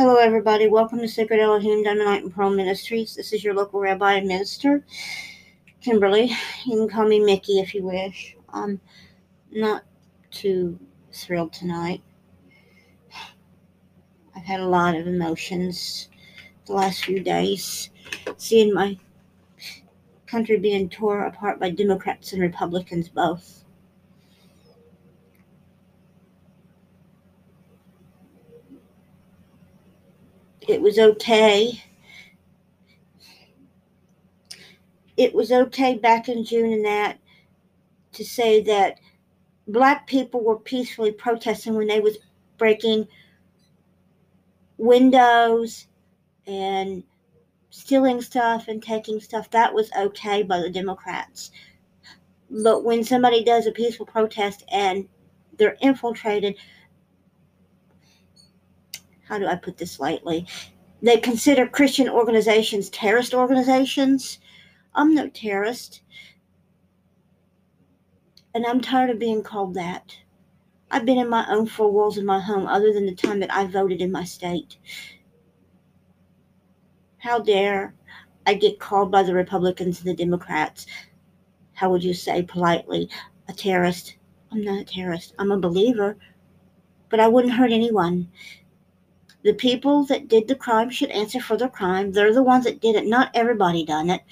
Hello, everybody. Welcome to Sacred Elohim Dynamite and Pearl Ministries. This is your local rabbi and minister, Kimberly. You can call me Mickey if you wish. I'm not too thrilled tonight. I've had a lot of emotions the last few days, seeing my country being torn apart by Democrats and Republicans both. It was okay. It was okay back in June and that to say that black people were peacefully protesting when they was breaking windows and stealing stuff and taking stuff. That was okay by the Democrats. But when somebody does a peaceful protest and they're infiltrated how do I put this lightly? They consider Christian organizations terrorist organizations. I'm no terrorist. And I'm tired of being called that. I've been in my own four walls in my home other than the time that I voted in my state. How dare I get called by the Republicans and the Democrats? How would you say politely? A terrorist. I'm not a terrorist. I'm a believer. But I wouldn't hurt anyone. The people that did the crime should answer for their crime. They're the ones that did it. Not everybody done it.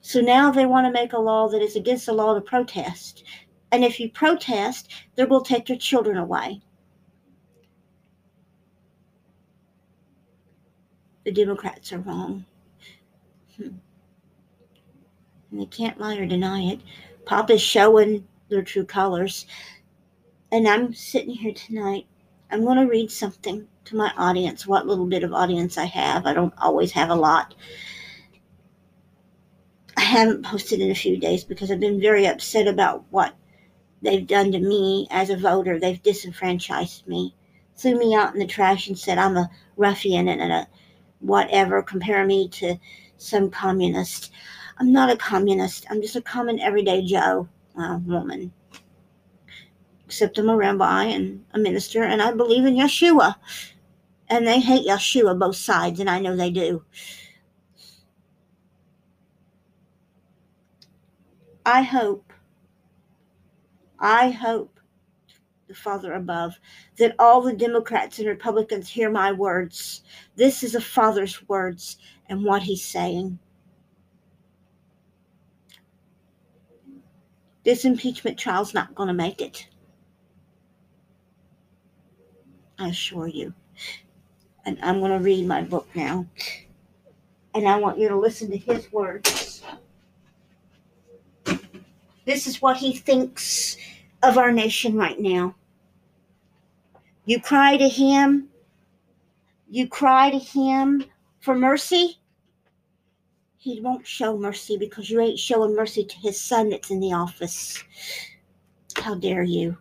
So now they want to make a law that is against the law to protest. And if you protest, they will take your children away. The Democrats are wrong. Hmm. And they can't lie or deny it. Pop is showing their true colors. And I'm sitting here tonight I'm going to read something to my audience, what little bit of audience I have. I don't always have a lot. I haven't posted in a few days because I've been very upset about what they've done to me as a voter. They've disenfranchised me, threw me out in the trash, and said I'm a ruffian and a whatever, compare me to some communist. I'm not a communist. I'm just a common everyday Joe uh, woman except I'm a rabbi and a minister, and I believe in Yeshua. And they hate Yeshua, both sides, and I know they do. I hope, I hope, the Father above, that all the Democrats and Republicans hear my words. This is a Father's words and what he's saying. This impeachment trial's not going to make it. I assure you. And I'm going to read my book now. And I want you to listen to his words. This is what he thinks of our nation right now. You cry to him. You cry to him for mercy. He won't show mercy because you ain't showing mercy to his son that's in the office. How dare you?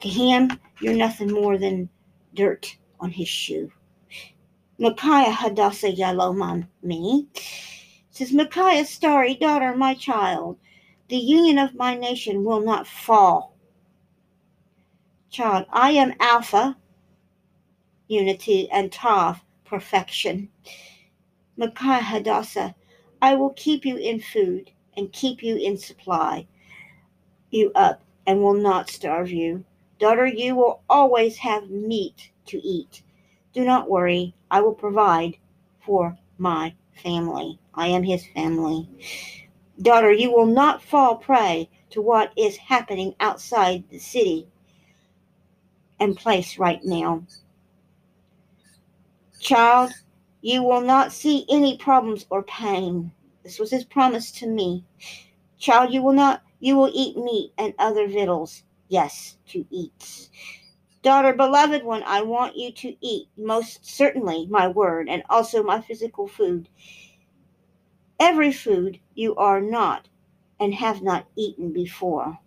To him, you're nothing more than dirt on his shoe. Micaiah Hadassah Yalomam me says Micaiah, starry daughter, my child, the union of my nation will not fall. Child, I am Alpha, unity, and Tav, perfection. Micaiah Hadassah, I will keep you in food and keep you in supply, you up and will not starve you. Daughter, you will always have meat to eat. Do not worry, I will provide for my family. I am his family. Daughter, you will not fall prey to what is happening outside the city and place right now. Child, you will not see any problems or pain. This was his promise to me. Child, you will not you will eat meat and other victuals yes, to eat. Daughter, beloved one, I want you to eat, most certainly, my word, and also my physical food. Every food you are not and have not eaten before.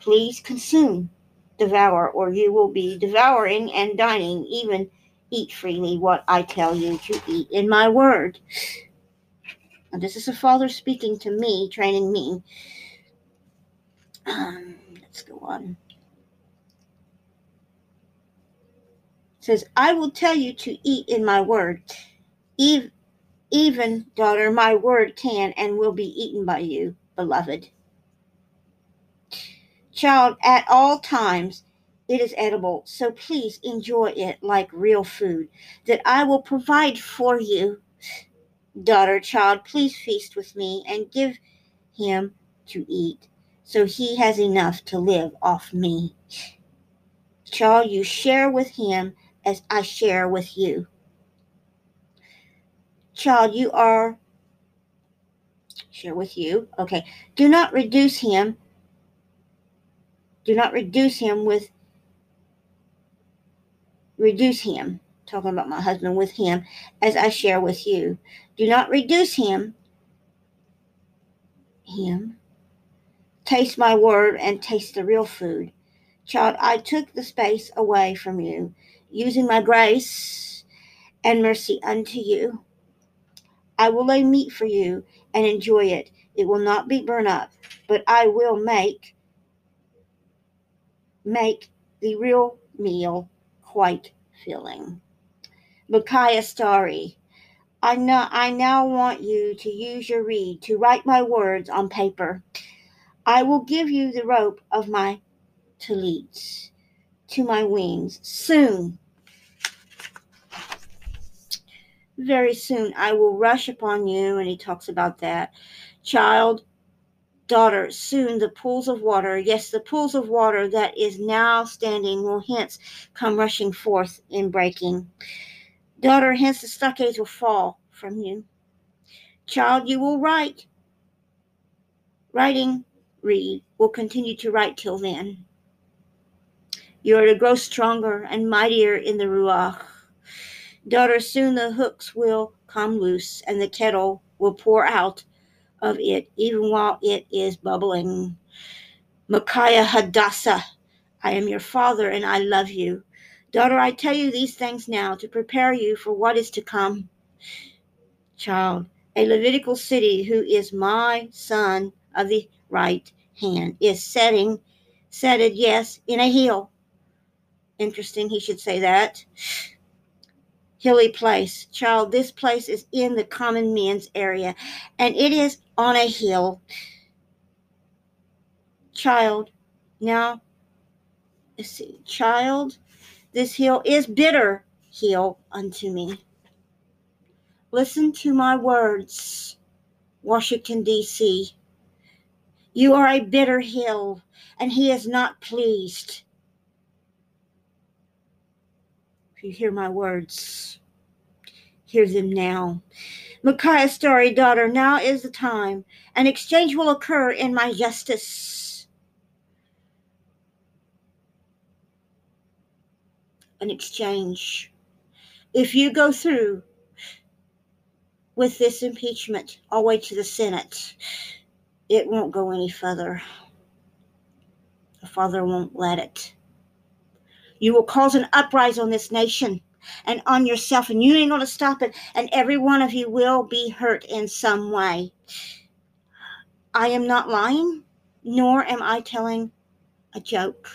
Please consume, devour, or you will be devouring and dining, even eat freely what I tell you to eat in my word. And this is a father speaking to me, training me. Um, Let's go on. says, I will tell you to eat in my word. Eve, even, daughter, my word can and will be eaten by you, beloved. Child, at all times it is edible, so please enjoy it like real food that I will provide for you. Daughter, child, please feast with me and give him to eat, so he has enough to live off me. Child, you share with him as I share with you. Child, you are share with you. Okay. Do not reduce him. Do not reduce him with reduce him. Talking about my husband with him as I share with you. Do not reduce him. Him. Taste my word and taste the real food. Child, I took the space away from you, using my grace and mercy unto you. I will lay meat for you and enjoy it. It will not be burned up, but I will make make the real meal quite filling. Micaiah Starry. I now, I now want you to use your reed to write my words on paper. I will give you the rope of my talits to my wings. Soon, very soon, I will rush upon you. And he talks about that. Child, daughter, soon the pools of water, yes, the pools of water that is now standing will hence come rushing forth in breaking. Daughter, hence the stockades will fall from you. Child, you will write. Writing, read, will continue to write till then. You are to grow stronger and mightier in the Ruach. Daughter, soon the hooks will come loose and the kettle will pour out of it even while it is bubbling. Micaiah Hadassah, I am your father and I love you. Daughter, I tell you these things now to prepare you for what is to come. Child, a Levitical city who is my son of the right hand is setting, setted, yes, in a hill. Interesting, he should say that. Hilly place. Child, this place is in the common men's area, and it is on a hill. Child, now, let's see, child, this hill is bitter hill unto me. Listen to my words, Washington, D.C. You are a bitter hill, and he is not pleased. If you hear my words, hear them now. Micaiah Starry, daughter, now is the time. An exchange will occur in my justice. an exchange. If you go through with this impeachment all the way to the Senate, it won't go any further. The Father won't let it. You will cause an uprising on this nation and on yourself, and you ain't going to stop it, and every one of you will be hurt in some way. I am not lying, nor am I telling a joke.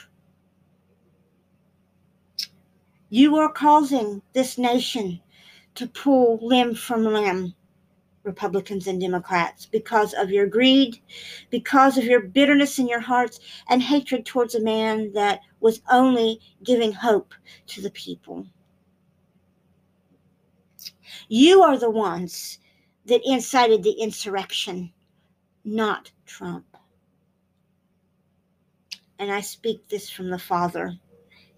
You are causing this nation to pull limb from limb, Republicans and Democrats, because of your greed, because of your bitterness in your hearts, and hatred towards a man that was only giving hope to the people. You are the ones that incited the insurrection, not Trump. And I speak this from the Father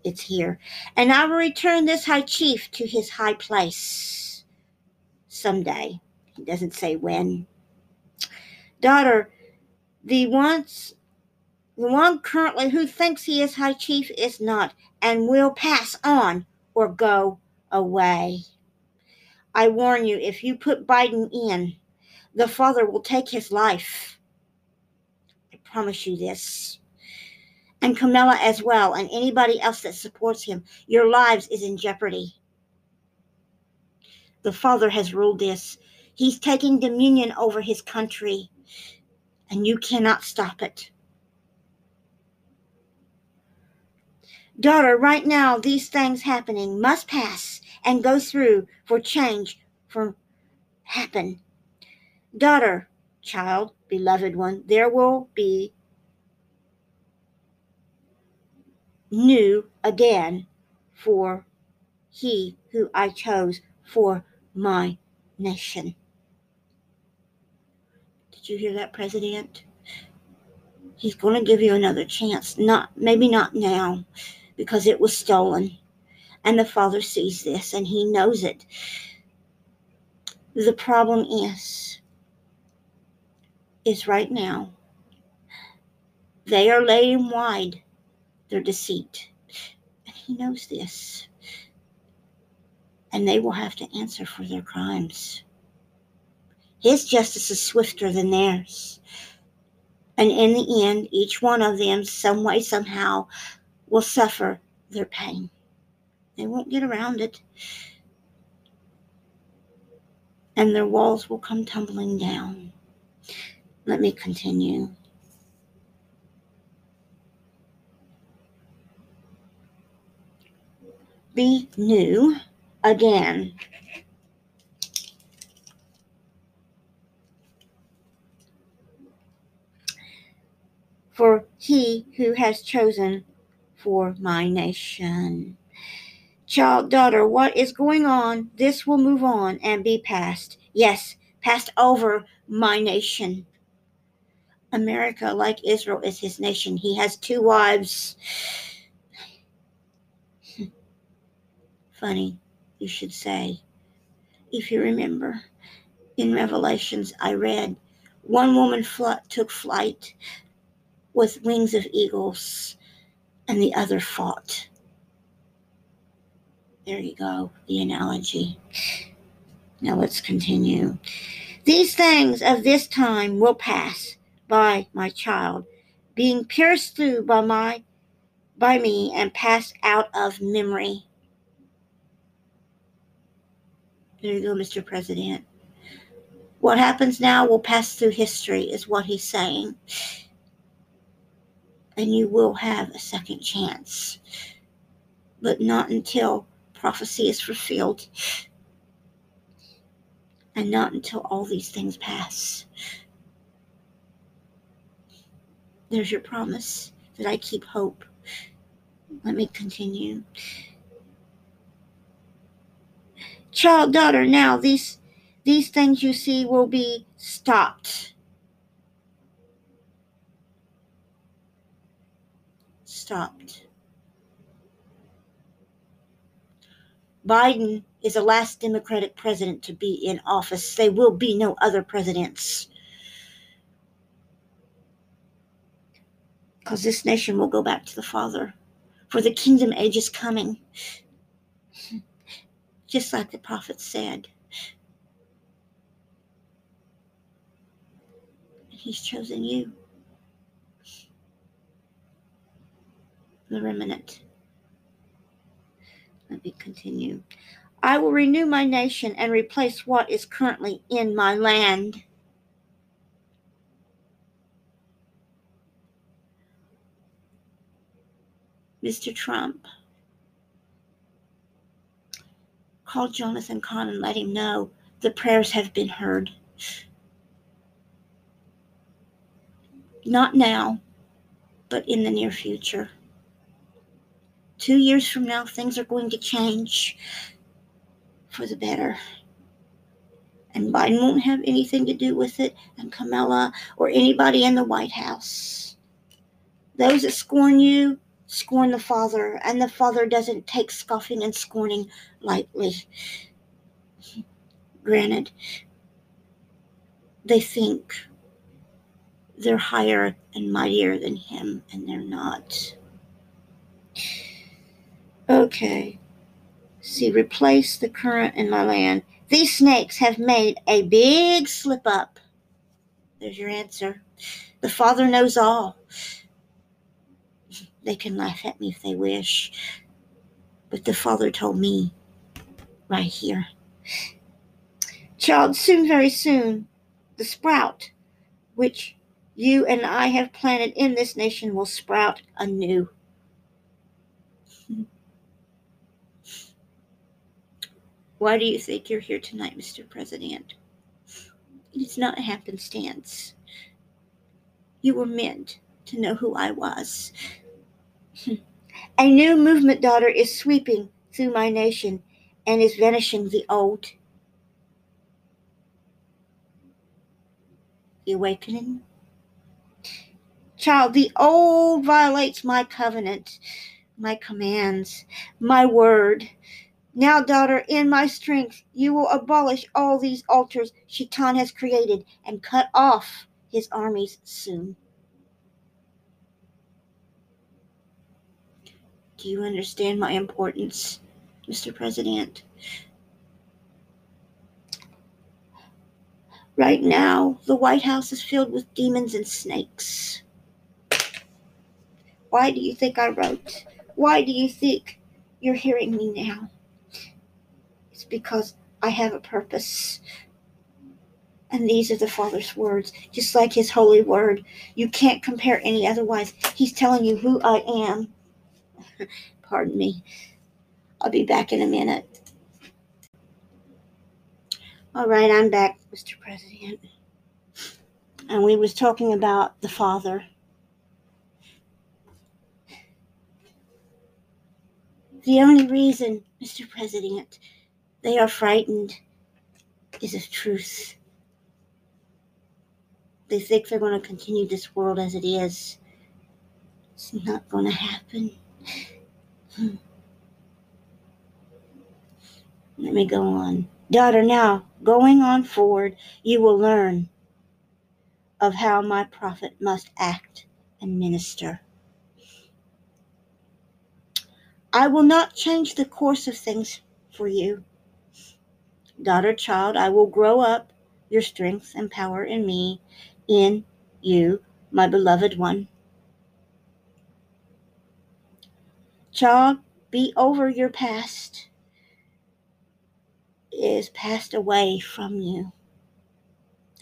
it's here. And I will return this high chief to his high place someday. He doesn't say when. Daughter, the once the one currently who thinks he is high chief is not and will pass on or go away. I warn you, if you put Biden in, the father will take his life. I promise you this and Camilla as well, and anybody else that supports him. Your lives is in jeopardy. The Father has ruled this. He's taking dominion over his country, and you cannot stop it. Daughter, right now, these things happening must pass and go through for change for happen. Daughter, child, beloved one, there will be new again for he who I chose for my nation. Did you hear that, President? He's going to give you another chance. Not maybe not now because it was stolen. And the Father sees this and he knows it. The problem is is right now they are laying wide their deceit. And he knows this. And they will have to answer for their crimes. His justice is swifter than theirs. And in the end, each one of them, some way, somehow, will suffer their pain. They won't get around it. And their walls will come tumbling down. Let me continue. Be new again. For he who has chosen for my nation. Child, daughter, what is going on? This will move on and be past. Yes, passed over my nation. America, like Israel, is his nation. He has two wives. Funny, you should say. If you remember, in Revelations, I read one woman fl- took flight with wings of eagles, and the other fought. There you go, the analogy. Now let's continue. These things of this time will pass by my child, being pierced through by my by me and passed out of memory. There you go, Mr. President. What happens now will pass through history, is what he's saying. And you will have a second chance. But not until prophecy is fulfilled. And not until all these things pass. There's your promise that I keep hope. Let me continue. Child, daughter, now these these things you see will be stopped. Stopped. Biden is the last Democratic president to be in office. There will be no other presidents. Because this nation will go back to the Father. For the kingdom age is coming. Just like the prophet said. He's chosen you. The remnant. Let me continue. I will renew my nation and replace what is currently in my land. Mr. Trump call Jonathan Cahn and let him know the prayers have been heard. Not now, but in the near future. Two years from now, things are going to change for the better. And Biden won't have anything to do with it, and Kamala or anybody in the White House. Those that scorn you, scorn the Father, and the Father doesn't take scoffing and scorning lightly. Granted, they think they're higher and mightier than Him, and they're not. Okay. See, replace the current in my land. These snakes have made a big slip up. There's your answer. The Father knows all. They can laugh at me if they wish. But the Father told me right here. Child, soon, very soon, the sprout which you and I have planted in this nation will sprout anew. Why do you think you're here tonight, Mr. President? It's not a happenstance. You were meant to know who I was. A new movement, daughter, is sweeping through my nation and is vanishing the old. The awakening. Child, the old violates my covenant, my commands, my word. Now, daughter, in my strength, you will abolish all these altars Shaitan has created and cut off his armies soon. Do you understand my importance, Mr. President? Right now, the White House is filled with demons and snakes. Why do you think I wrote? Why do you think you're hearing me now? It's because I have a purpose. And these are the Father's words, just like His holy word. You can't compare any otherwise. He's telling you who I am. Pardon me. I'll be back in a minute. All right, I'm back, Mr. President. And we was talking about the Father. The only reason, Mr. President, they are frightened is of truth. They think they're going to continue this world as it is. It's not going to happen. Hmm. Let me go on. Daughter, now, going on forward, you will learn of how my prophet must act and minister. I will not change the course of things for you. Daughter, child, I will grow up your strength and power in me, in you, my beloved one. Child, be over your past is passed away from you.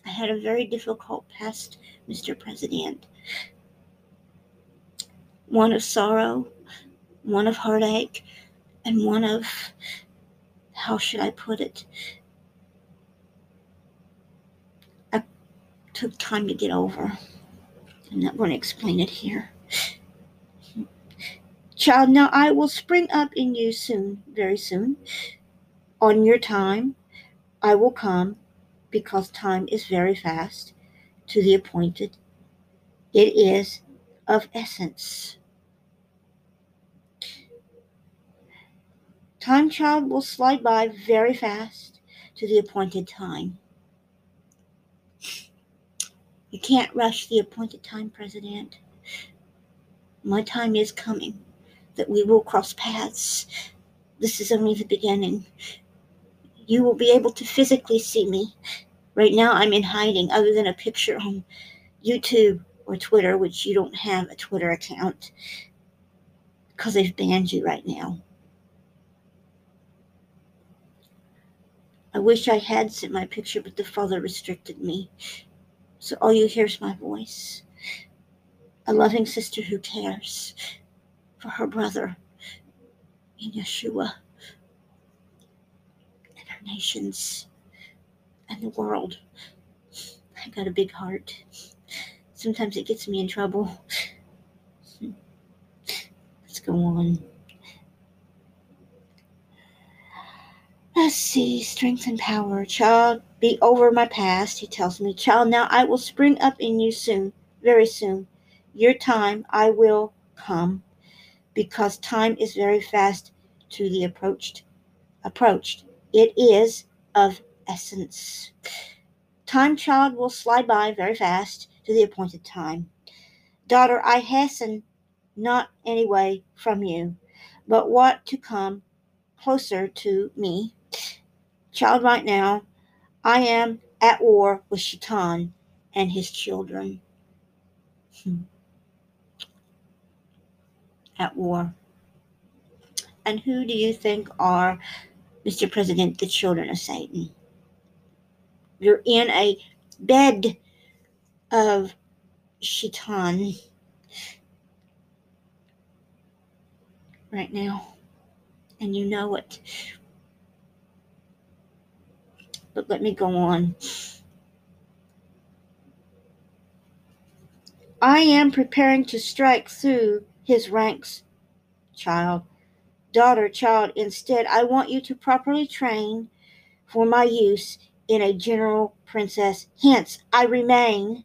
I had a very difficult past, Mr. President. One of sorrow, one of heartache, and one of how should I put it? I took time to get over. I'm not going to explain it here. Child, now I will spring up in you soon, very soon. On your time, I will come because time is very fast to the appointed. It is of essence. Time child will slide by very fast to the appointed time. You can't rush the appointed time, President. My time is coming that we will cross paths. This is only the beginning. You will be able to physically see me. Right now, I'm in hiding, other than a picture on YouTube or Twitter, which you don't have a Twitter account because they've banned you right now. I wish I had sent my picture, but the father restricted me. So all you hear is my voice. A loving sister who cares for her brother in Yeshua and our nations and the world. I got a big heart. Sometimes it gets me in trouble. Let's go on. Let's see, strength and power. Child, be over my past, he tells me. Child, now I will spring up in you soon, very soon. Your time I will come, because time is very fast to the approached. Approached. It is of essence. Time, child, will slide by very fast to the appointed time. Daughter, I hasten not any way from you, but what to come closer to me Child, right now, I am at war with Shaitan and his children. Hmm. At war. And who do you think are, Mr. President, the children of Satan? You're in a bed of Shaitan. right now, and you know it. But let me go on. I am preparing to strike through his ranks, child. Daughter, child, instead, I want you to properly train for my use in a general princess. Hence, I remain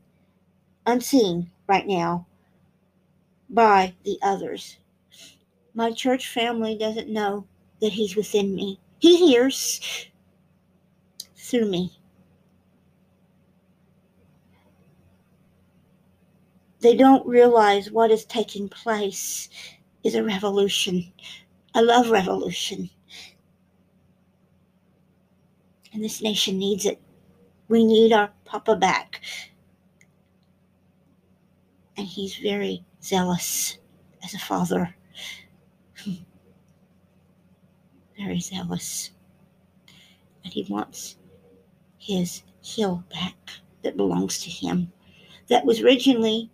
unseen right now by the others. My church family doesn't know that he's within me. He hears through me. They don't realize what is taking place is a revolution. I love revolution. And this nation needs it. We need our Papa back. And he's very zealous as a father. very zealous. And he wants his hill back that belongs to him. That was originally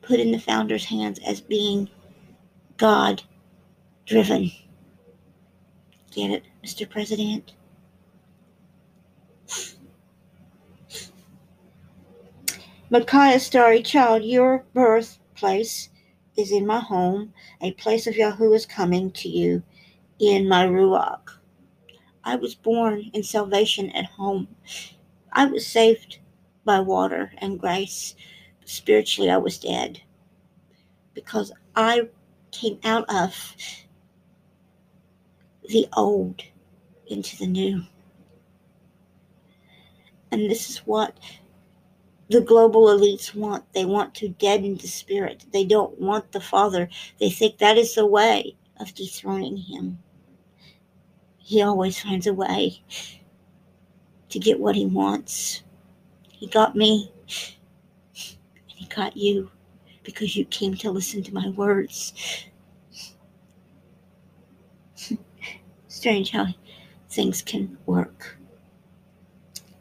put in the founder's hands as being God driven. Get it, Mr. President? Micaiah Starry Child, your birthplace is in my home. A place of Yahoo is coming to you in my Ruach. I was born in salvation at home. I was saved by water and grace spiritually I was dead because I came out of the old into the new. And this is what the global elites want. They want to deaden the spirit. They don't want the Father. They think that is the way of dethroning him. He always finds a way to get what he wants. He got me and he got you because you came to listen to my words. Strange how things can work.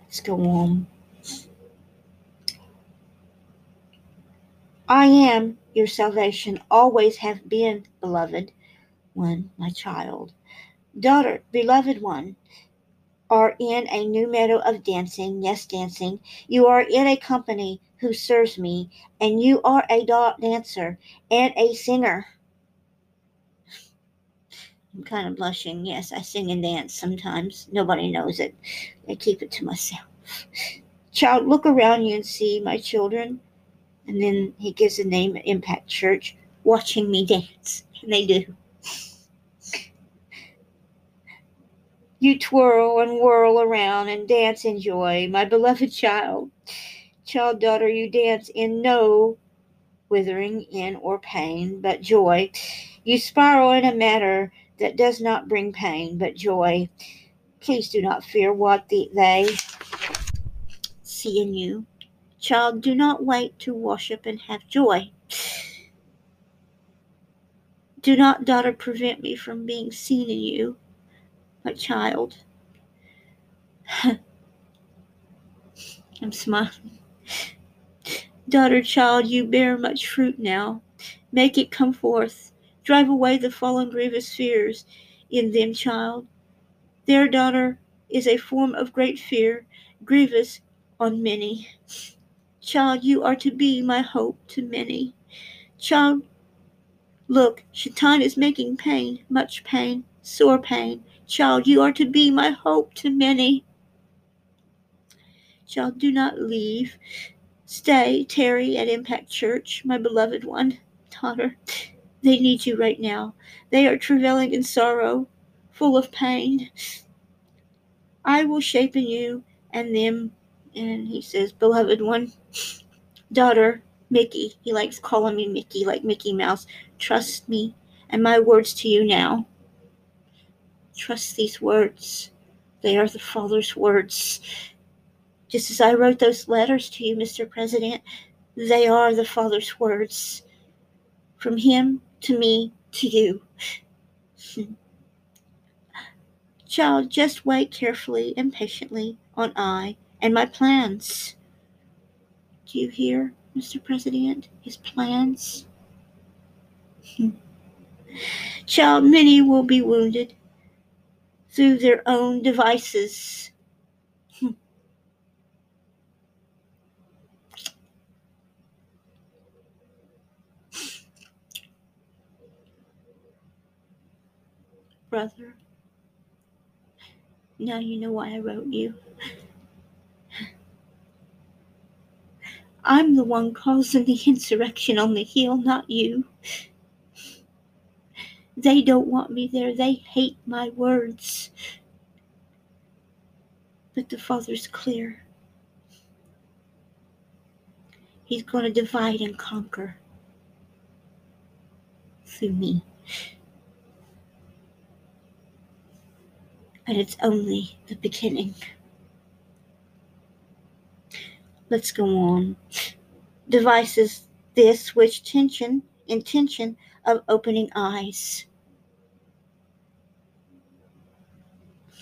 Let's go on. I am your salvation, always have been, beloved one, my child. Daughter, beloved one, are in a new meadow of dancing, yes, dancing. You are in a company who serves me, and you are a dancer and a singer. I'm kind of blushing. Yes, I sing and dance sometimes. Nobody knows it. I keep it to myself. Child, look around you and see my children. And then he gives the name Impact Church, watching me dance. And they do. You twirl and whirl around and dance in joy, my beloved child. Child daughter, you dance in no withering in or pain, but joy. You spiral in a manner that does not bring pain, but joy. Please do not fear what the, they see in you. Child, do not wait to worship and have joy. Do not, daughter, prevent me from being seen in you my child. I'm smiling. Daughter, child, you bear much fruit now. Make it come forth. Drive away the fallen grievous fears in them, child. Their daughter is a form of great fear, grievous on many. Child, you are to be my hope to many. Child, look, Shaitan is making pain, much pain, sore pain, Child, you are to be my hope to many. Child, do not leave. Stay, tarry at Impact Church, my beloved one, daughter. They need you right now. They are travailing in sorrow, full of pain. I will shape in you and them. And he says, Beloved one, daughter, Mickey. He likes calling me Mickey, like Mickey Mouse. Trust me and my words to you now. Trust these words. They are the Father's words. Just as I wrote those letters to you, Mr. President, they are the Father's words. From Him to me to you. Child, just wait carefully and patiently on I and my plans. Do you hear, Mr. President? His plans? Child, many will be wounded through their own devices. Brother, now you know why I wrote you. I'm the one causing the insurrection on the hill, not you. They don't want me there. They hate my words. But the Father's clear. He's going to divide and conquer through me. And it's only the beginning. Let's go on. Devices this which tension, intention of opening eyes.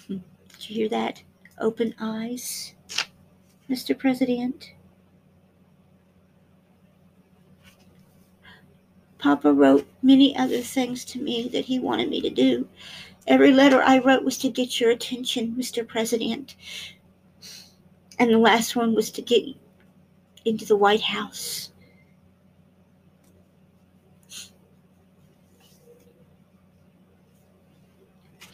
Hmm. Did you hear that? Open eyes, Mr. President. Papa wrote many other things to me that he wanted me to do. Every letter I wrote was to get your attention, Mr. President. And the last one was to get into the White House.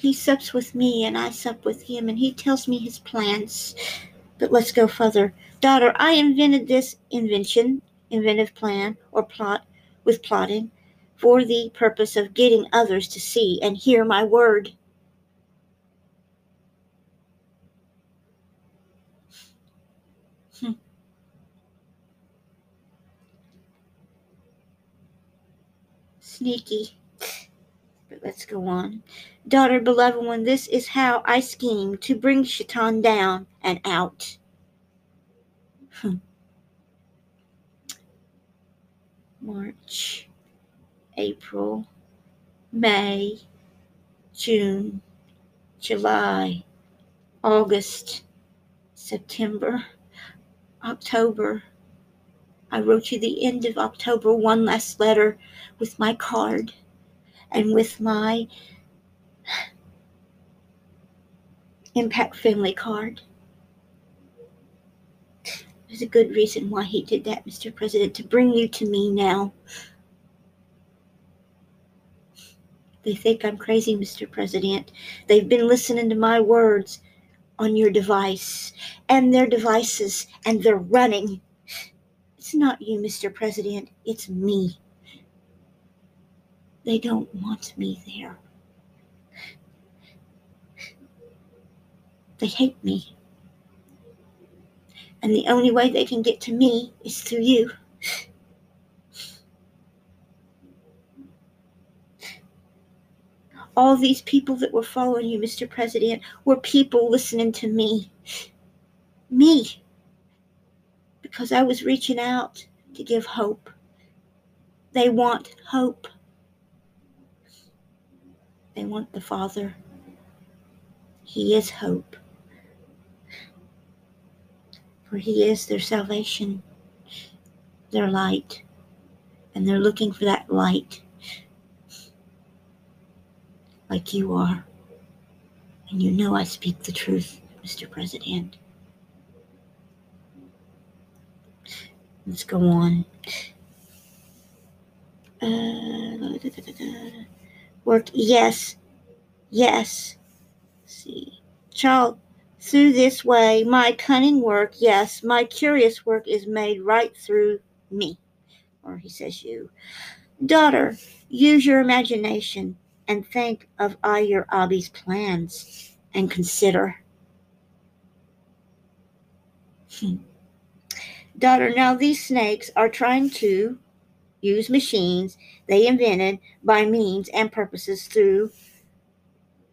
He sups with me and I sup with him, and he tells me his plans. But let's go further. Daughter, I invented this invention, inventive plan, or plot with plotting for the purpose of getting others to see and hear my word. Hmm. Sneaky. But let's go on. Daughter, beloved one, this is how I scheme to bring Shaitan down and out. Hmm. March. April, May, June, July, August, September, October. I wrote you the end of October one last letter with my card and with my Impact Family card. There's a good reason why he did that, Mr. President, to bring you to me now. They think I'm crazy, Mr. President. They've been listening to my words on your device and their devices, and they're running. It's not you, Mr. President, it's me. They don't want me there. They hate me. And the only way they can get to me is through you. all these people that were following you, Mr. President, were people listening to me. Me. Because I was reaching out to give hope. They want hope. They want the Father. He is hope. For He is their salvation, their light. And they're looking for that light like you are. And you know I speak the truth, Mr. President. Let's go on. Uh, da, da, da, Work, yes, yes. Let's see, child, through this way, my cunning work, yes, my curious work is made right through me. Or he says, you. Daughter, use your imagination and think of Ayur Abi's plans and consider. Hmm. Daughter, now these snakes are trying to use machines they invented by means and purposes through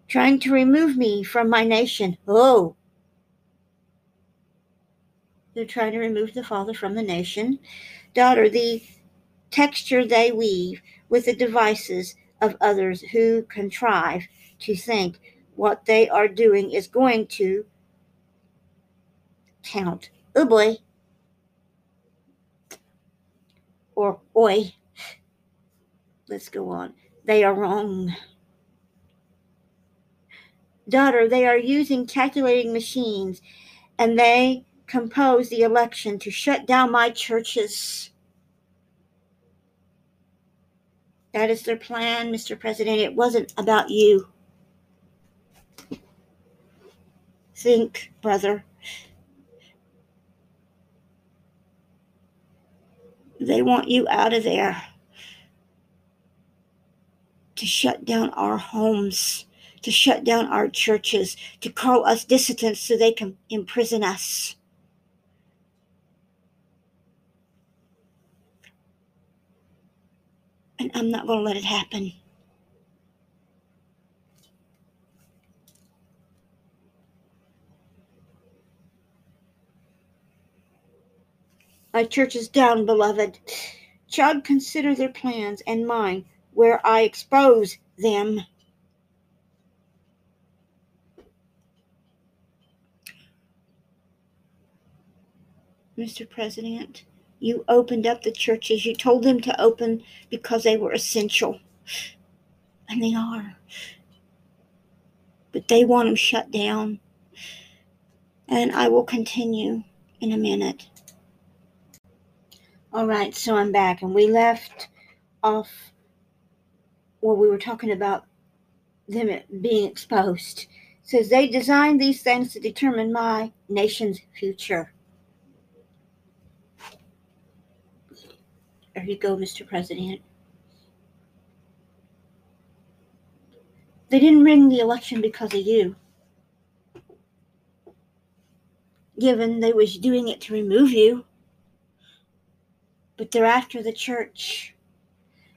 trying to remove me from my nation. Oh, they're trying to remove the father from the nation. Daughter, the texture they weave with the devices of others who contrive to think what they are doing is going to count. Oh boy. Or oi. Let's go on. They are wrong. Daughter, they are using calculating machines and they compose the election to shut down my churches. That is their plan, Mr. President. It wasn't about you. Think, brother. They want you out of there to shut down our homes, to shut down our churches, to call us dissidents so they can imprison us. And I'm not going to let it happen. My church is down, beloved. Chug, consider their plans and mine where I expose them. Mr. President, you opened up the churches. You told them to open because they were essential. And they are. But they want them shut down. And I will continue in a minute. All right, so I'm back. And we left off where we were talking about them being exposed. It says they designed these things to determine my nation's future. There you go, Mr. President. They didn't ring the election because of you. Given they was doing it to remove you. But they're after the church.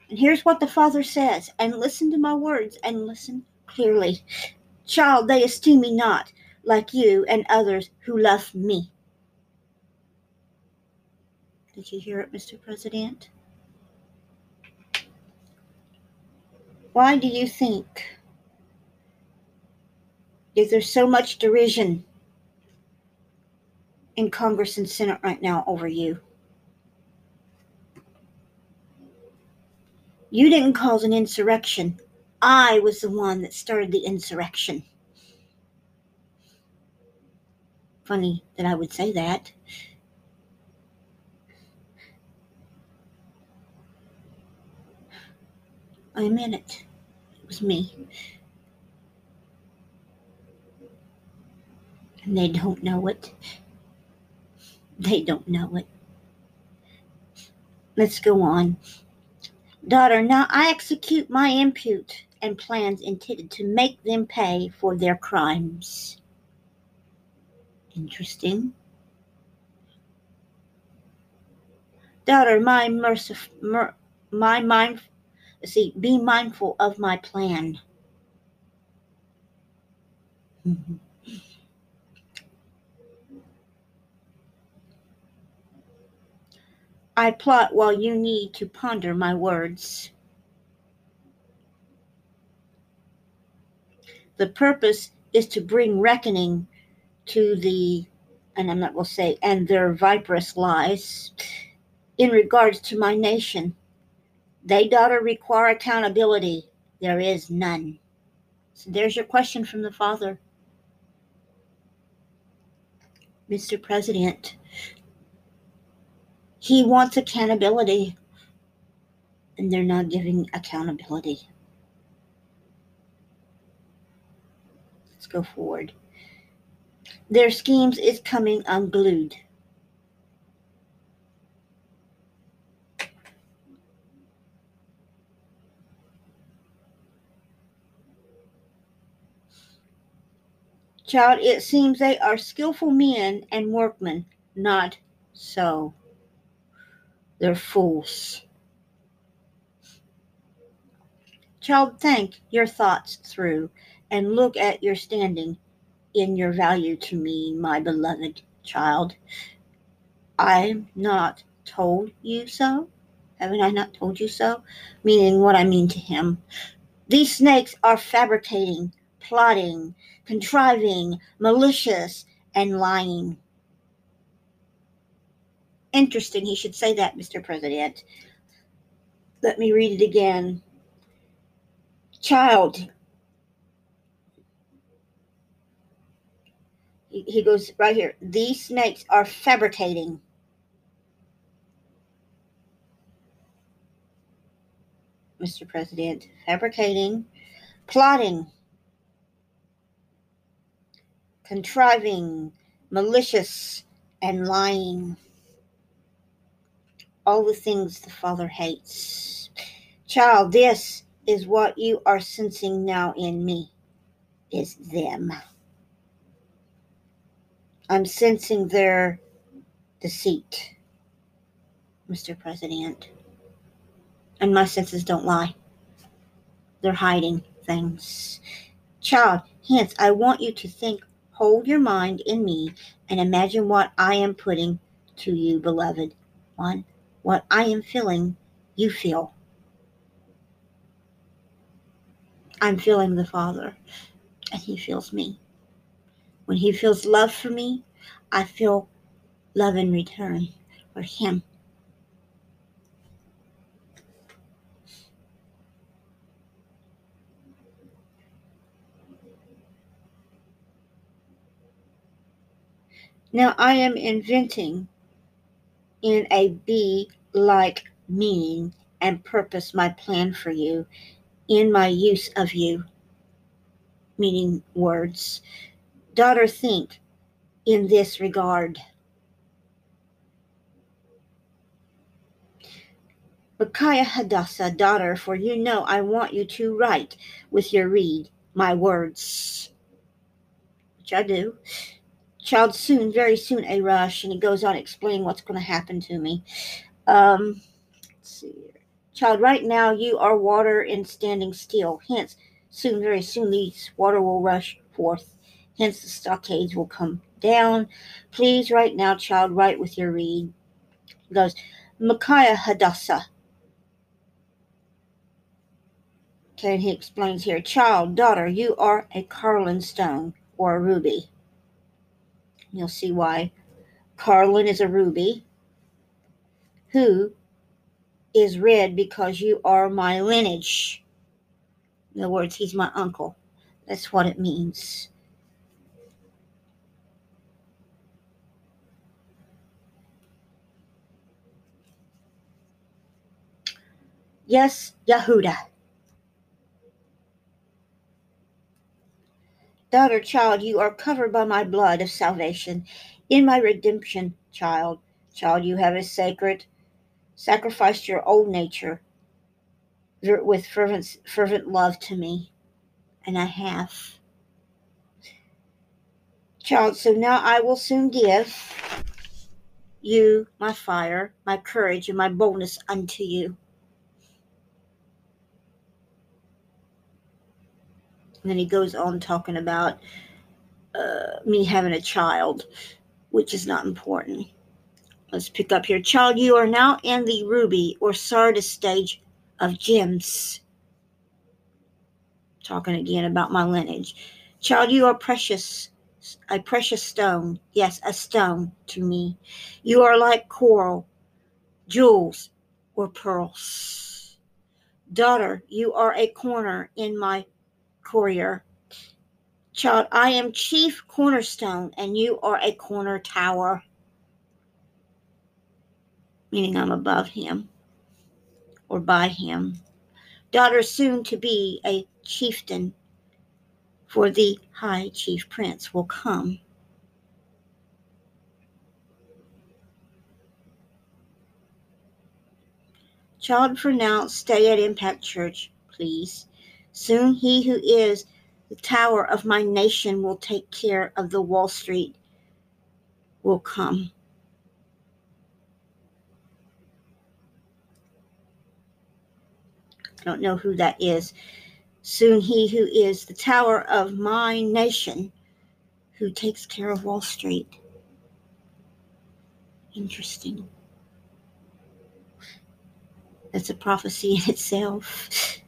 And here's what the Father says, and listen to my words and listen clearly. Child, they esteem me not like you and others who love me. Did you hear it, Mr. President? Why do you think that there's so much derision in Congress and Senate right now over you? You didn't cause an insurrection. I was the one that started the insurrection. Funny that I would say that. I meant it. It was me. And they don't know it. They don't know it. Let's go on. Daughter, now I execute my impute and plans intended to make them pay for their crimes. Interesting. Daughter, my merciful, mer, my mind, see, be mindful of my plan. I plot while you need to ponder my words. The purpose is to bring reckoning to the, and I'm not going to say, and their viperous lies in regards to my nation. They, daughter, require accountability. There is none. So there's your question from the Father. Mr. President, he wants accountability, and they're not giving accountability. Let's go forward. Their schemes is coming unglued. Child, it seems they are skillful men and workmen, not so. They're fools. Child, think your thoughts through and look at your standing in your value to me, my beloved child. I'm not told you so. Haven't I not told you so? Meaning what I mean to him. These snakes are fabricating, plotting, contriving, malicious, and lying. Interesting, he should say that, Mr. President. Let me read it again. Child, he goes right here. These snakes are fabricating. Mr. President, fabricating, plotting, contriving, malicious, and lying. All the things the Father hates. Child, this is what you are sensing now in me, is them. I'm sensing their deceit, Mr. President. And my senses don't lie. They're hiding things. Child, hence, I want you to think, hold your mind in me, and imagine what I am putting to you, beloved. One, what I am feeling, you feel. I'm feeling the Father, and He feels me. When he feels love for me, I feel love in return for him. Now I am inventing in a be like meaning and purpose my plan for you in my use of you, meaning words daughter think in this regard? Micaiah Hadassah, daughter, for you know I want you to write with your reed my words, which I do. Child, soon, very soon, a rush, and he goes on explaining what's going to happen to me. Um, let's see. Child, right now you are water in standing still. Hence, soon, very soon, these water will rush forth hence the stockades will come down. Please, right now, child, write with your reed. He goes, Micaiah Hadassah. Okay, and he explains here, child, daughter, you are a Carlin stone or a ruby. You'll see why. Carlin is a ruby who is red because you are my lineage. In other words, he's my uncle. That's what it means. Yes, Yahuda. Daughter, child, you are covered by my blood of salvation. In my redemption, child, child, you have a sacred, sacrificed your old nature with fervent, fervent love to me, and I have. Child, so now I will soon give you my fire, my courage, and my boldness unto you. And then he goes on talking about uh, me having a child, which is not important. Let's pick up here. Child, you are now in the ruby or sardis stage of gems. Talking again about my lineage. Child, you are precious, a precious stone. Yes, a stone to me. You are like coral, jewels, or pearls. Daughter, you are a corner in my courier. Child, I am chief cornerstone, and you are a corner tower. Meaning I'm above him or by him. Daughter, soon to be a chieftain, for the high chief prince will come. Child, now, stay at Impact Church, please. Soon he who is the tower of my nation will take care of the Wall Street will come. I don't know who that is. Soon he who is the tower of my nation who takes care of Wall Street. Interesting. That's a prophecy in itself.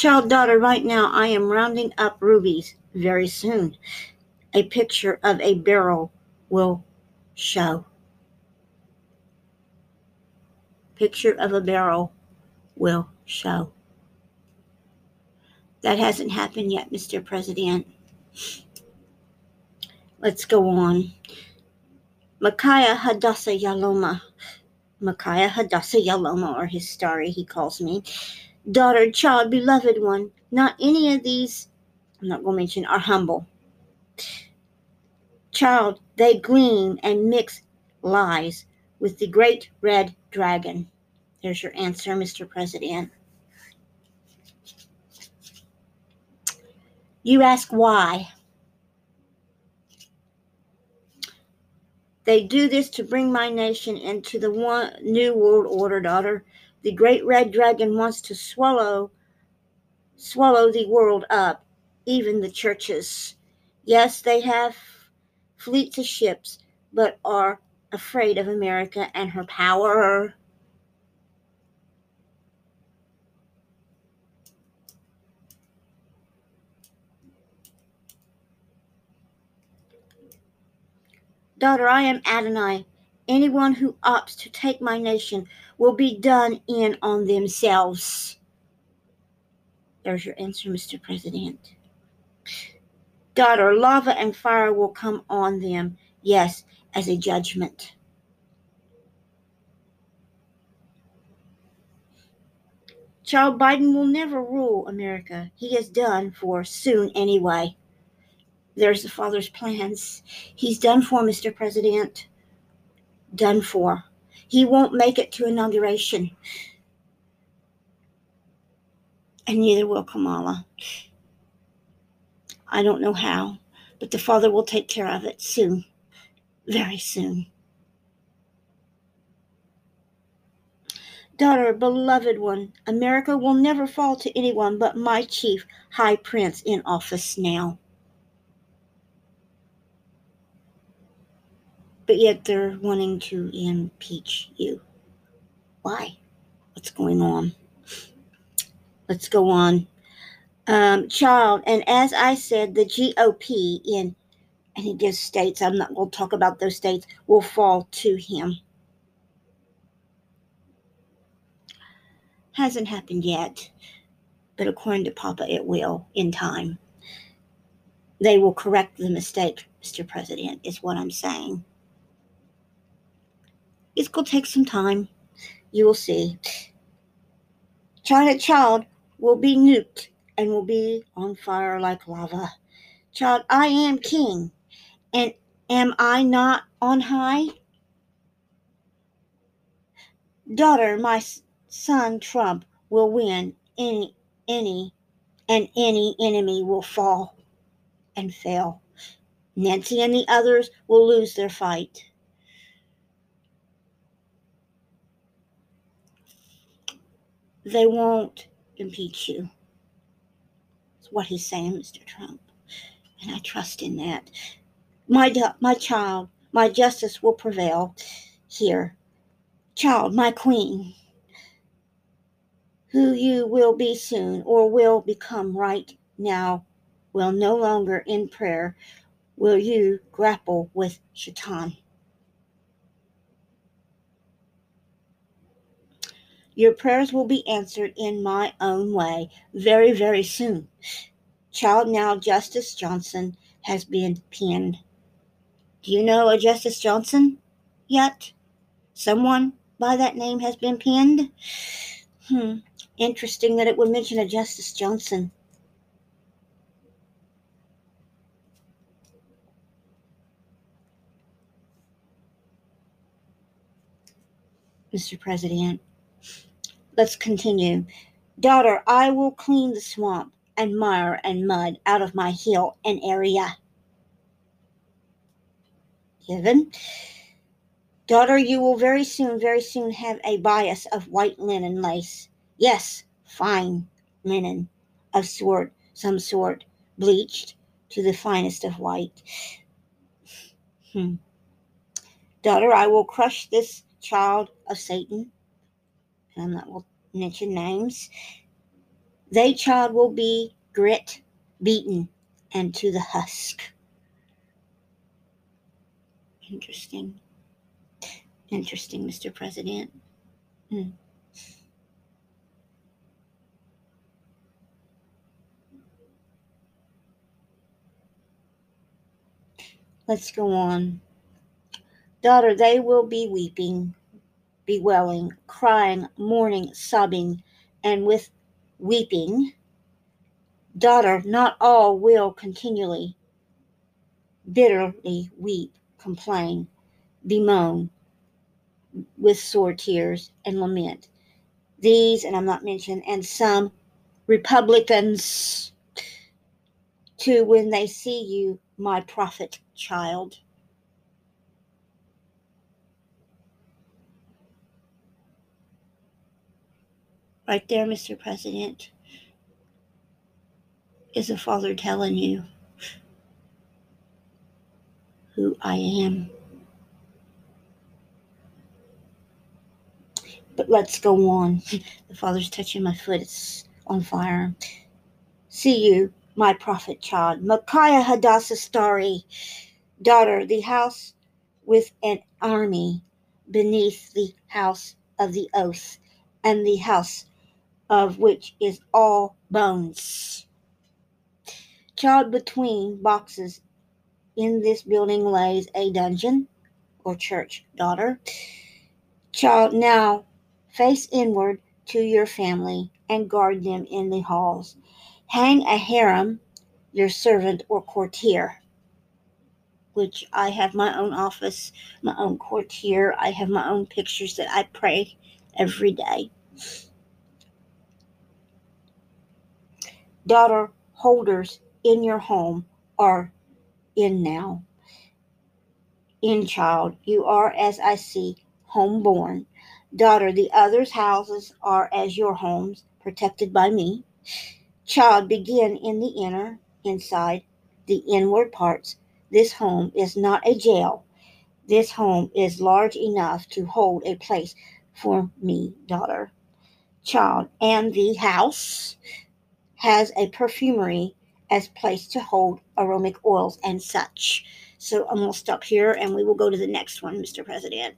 Child daughter, right now I am rounding up rubies very soon. a picture of a barrel will show. Picture of a barrel will show. That hasn't happened yet, Mr. President. Let's go on. Micaiah Hadassah Yaloma. Micaiah Hadassah Yaloma, or his story, he calls me. Daughter, child, beloved one, not any of these, I'm not going to mention, are humble. Child, they gleam and mix lies with the great red dragon. There's your answer, Mr. President. You ask why. They do this to bring my nation into the one new world order, daughter. The great red dragon wants to swallow swallow the world up, even the churches. Yes, they have fleets of ships, but are afraid of America and her power. Daughter, I am Adonai. Anyone who opts to take my nation will be done in on themselves. There's your answer, Mr. President. Daughter, lava and fire will come on them, yes, as a judgment. Child Biden will never rule America. He is done for soon anyway. There's the father's plans. He's done for, Mr. President. Done for. He won't make it to inauguration. And neither will Kamala. I don't know how, but the Father will take care of it soon, very soon. Daughter, beloved one, America will never fall to anyone but my chief high prince in office now. But yet they're wanting to impeach you. Why? What's going on? Let's go on um, child. And as I said, the GOP in, and he gives states, I'm not going to talk about those states, will fall to him. Hasn't happened yet, but according to Papa, it will in time. They will correct the mistake, Mr. President, is what I'm saying. It's going to take some time. You will see. China Child will be nuked and will be on fire like lava. Child, I am king, and am I not on high? Daughter, my son Trump will win any any and any enemy will fall and fail. Nancy and the others will lose their fight. They won't impeach you It's what he's saying, Mr. Trump. And I trust in that. My, my child, my justice will prevail here. Child, my queen, who you will be soon or will become right now, will no longer in prayer will you grapple with Shaitan. Your prayers will be answered in my own way very, very soon. Child now, Justice Johnson has been pinned. Do you know a Justice Johnson yet? Someone by that name has been pinned? Hmm. Interesting that it would mention a Justice Johnson. Mr. President. Let's continue. Daughter, I will clean the swamp and mire and mud out of my hill and area. Given. Daughter, you will very soon, very soon have a bias of white linen lace. Yes, fine linen of sort, some sort, bleached to the finest of white. Hmm. Daughter, I will crush this child of Satan. I'm not will mention names. They child will be grit, beaten, and to the husk. Interesting. Interesting, Mr. President. Hmm. Let's go on. Daughter, they will be weeping, bewailing, crying, mourning, sobbing, and with weeping. Daughter, not all will continually, bitterly weep, complain, bemoan, with sore tears and lament. These, and I'm not mentioning, and some Republicans, too, when they see you, my prophet child. Right there, Mr. President, is a father telling you who I am. But let's go on. The Father's touching my foot, it's on fire. See you, my prophet child. Micaiah Hadassah Starry, daughter, the house with an army beneath the house of the oath, and the house of which is all bones. Child between boxes in this building lays a dungeon or church, daughter. Child now Face inward to your family and guard them in the halls. Hang a harem, your servant or courtier, which I have my own office, my own courtier. I have my own pictures that I pray every day. Daughter holders in your home are in now. In child, you are, as I see, homeborn. Daughter, the others' houses are as your homes, protected by me. Child, begin in the inner, inside, the inward parts. This home is not a jail. This home is large enough to hold a place for me, daughter. Child, and the house has a perfumery as place to hold aromatic oils and such. So I'm going to stop here and we will go to the next one, Mr. President.